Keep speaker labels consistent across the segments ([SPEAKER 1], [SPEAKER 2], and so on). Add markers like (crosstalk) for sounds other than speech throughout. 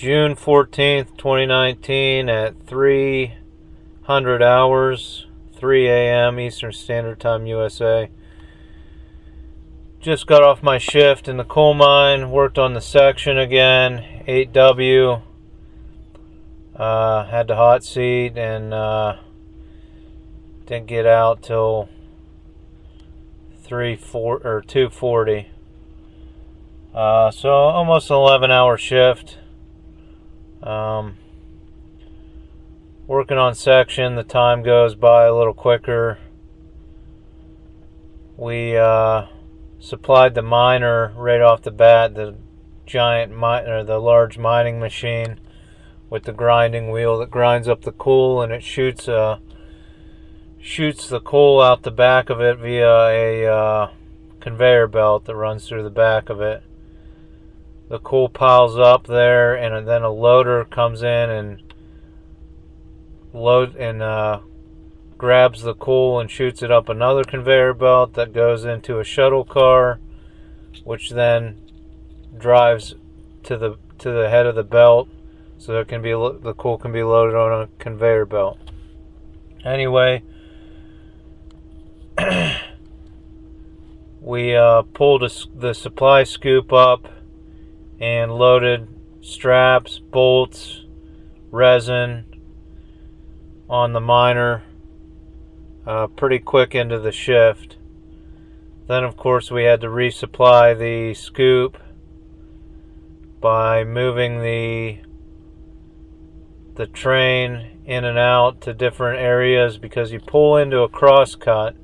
[SPEAKER 1] June 14th, 2019 at 300 hours, 3 a.m. Eastern Standard Time, USA. Just got off my shift in the coal mine, worked on the section again, 8W. Uh, had the hot seat and uh, didn't get out till three four or two forty. Uh, so almost an eleven hour shift. Um, working on section, the time goes by a little quicker. We uh, supplied the miner right off the bat, the giant miner, the large mining machine with the grinding wheel that grinds up the coal and it shoots uh, shoots the coal out the back of it via a uh, conveyor belt that runs through the back of it. The coal piles up there, and then a loader comes in and load and uh, grabs the coal and shoots it up another conveyor belt that goes into a shuttle car, which then drives to the to the head of the belt so it can be the coal can be loaded on a conveyor belt. Anyway, (clears throat) we uh, pulled a, the supply scoop up and loaded straps, bolts, resin on the miner uh, pretty quick into the shift. Then, of course, we had to resupply the scoop by moving the the train in and out to different areas because you pull into a crosscut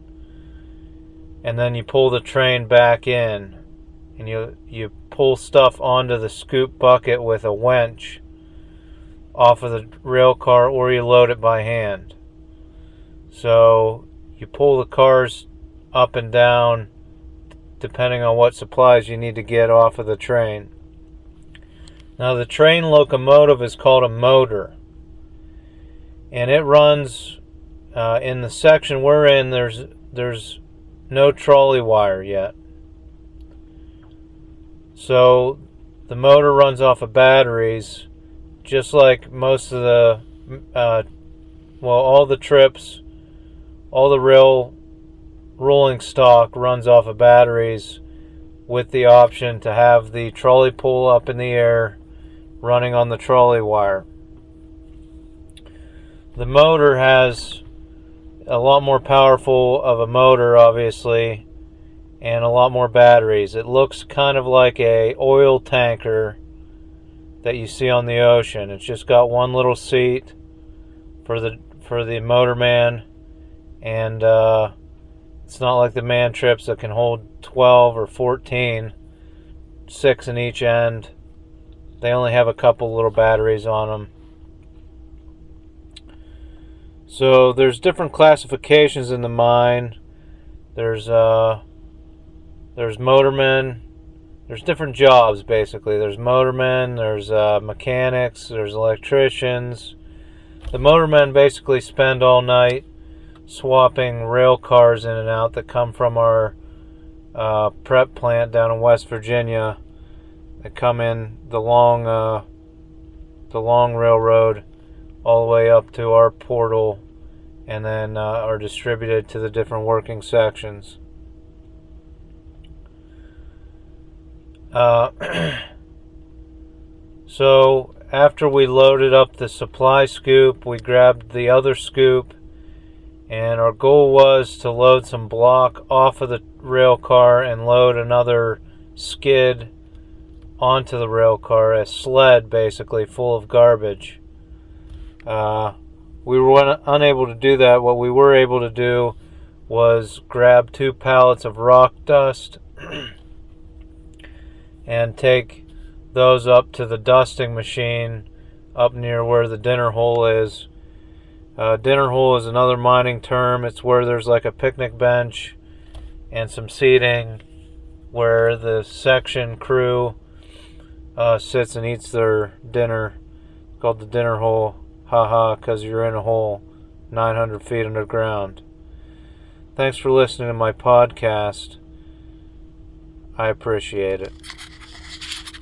[SPEAKER 1] and then you pull the train back in and you you pull stuff onto the scoop bucket with a winch off of the rail car or you load it by hand. So you pull the cars up and down depending on what supplies you need to get off of the train. Now the train locomotive is called a motor and it runs uh, in the section we're in. There's there's no trolley wire yet, so the motor runs off of batteries, just like most of the uh, well, all the trips, all the rail rolling stock runs off of batteries with the option to have the trolley pull up in the air running on the trolley wire. The motor has a lot more powerful of a motor obviously and a lot more batteries. It looks kind of like a oil tanker that you see on the ocean. It's just got one little seat for the for the motorman and uh, it's not like the man trips that can hold 12 or 14 six in each end. They only have a couple little batteries on them so there's different classifications in the mine. There's uh there's motormen. There's different jobs basically. There's motormen, there's uh, mechanics, there's electricians. The motormen basically spend all night swapping rail cars in and out that come from our uh, prep plant down in West Virginia. They come in the long uh, the long railroad all the way up to our portal and then uh, are distributed to the different working sections. Uh, (clears throat) so after we loaded up the supply scoop, we grabbed the other scoop, and our goal was to load some block off of the rail car and load another skid onto the rail car, a sled basically full of garbage. Uh, we were unable to do that. What we were able to do was grab two pallets of rock dust (clears throat) and take those up to the dusting machine up near where the dinner hole is. Uh, dinner hole is another mining term. It's where there's like a picnic bench and some seating where the section crew uh, sits and eats their dinner. It's called the dinner hole. Haha, because you're in a hole 900 feet underground. Thanks for listening to my podcast. I appreciate it.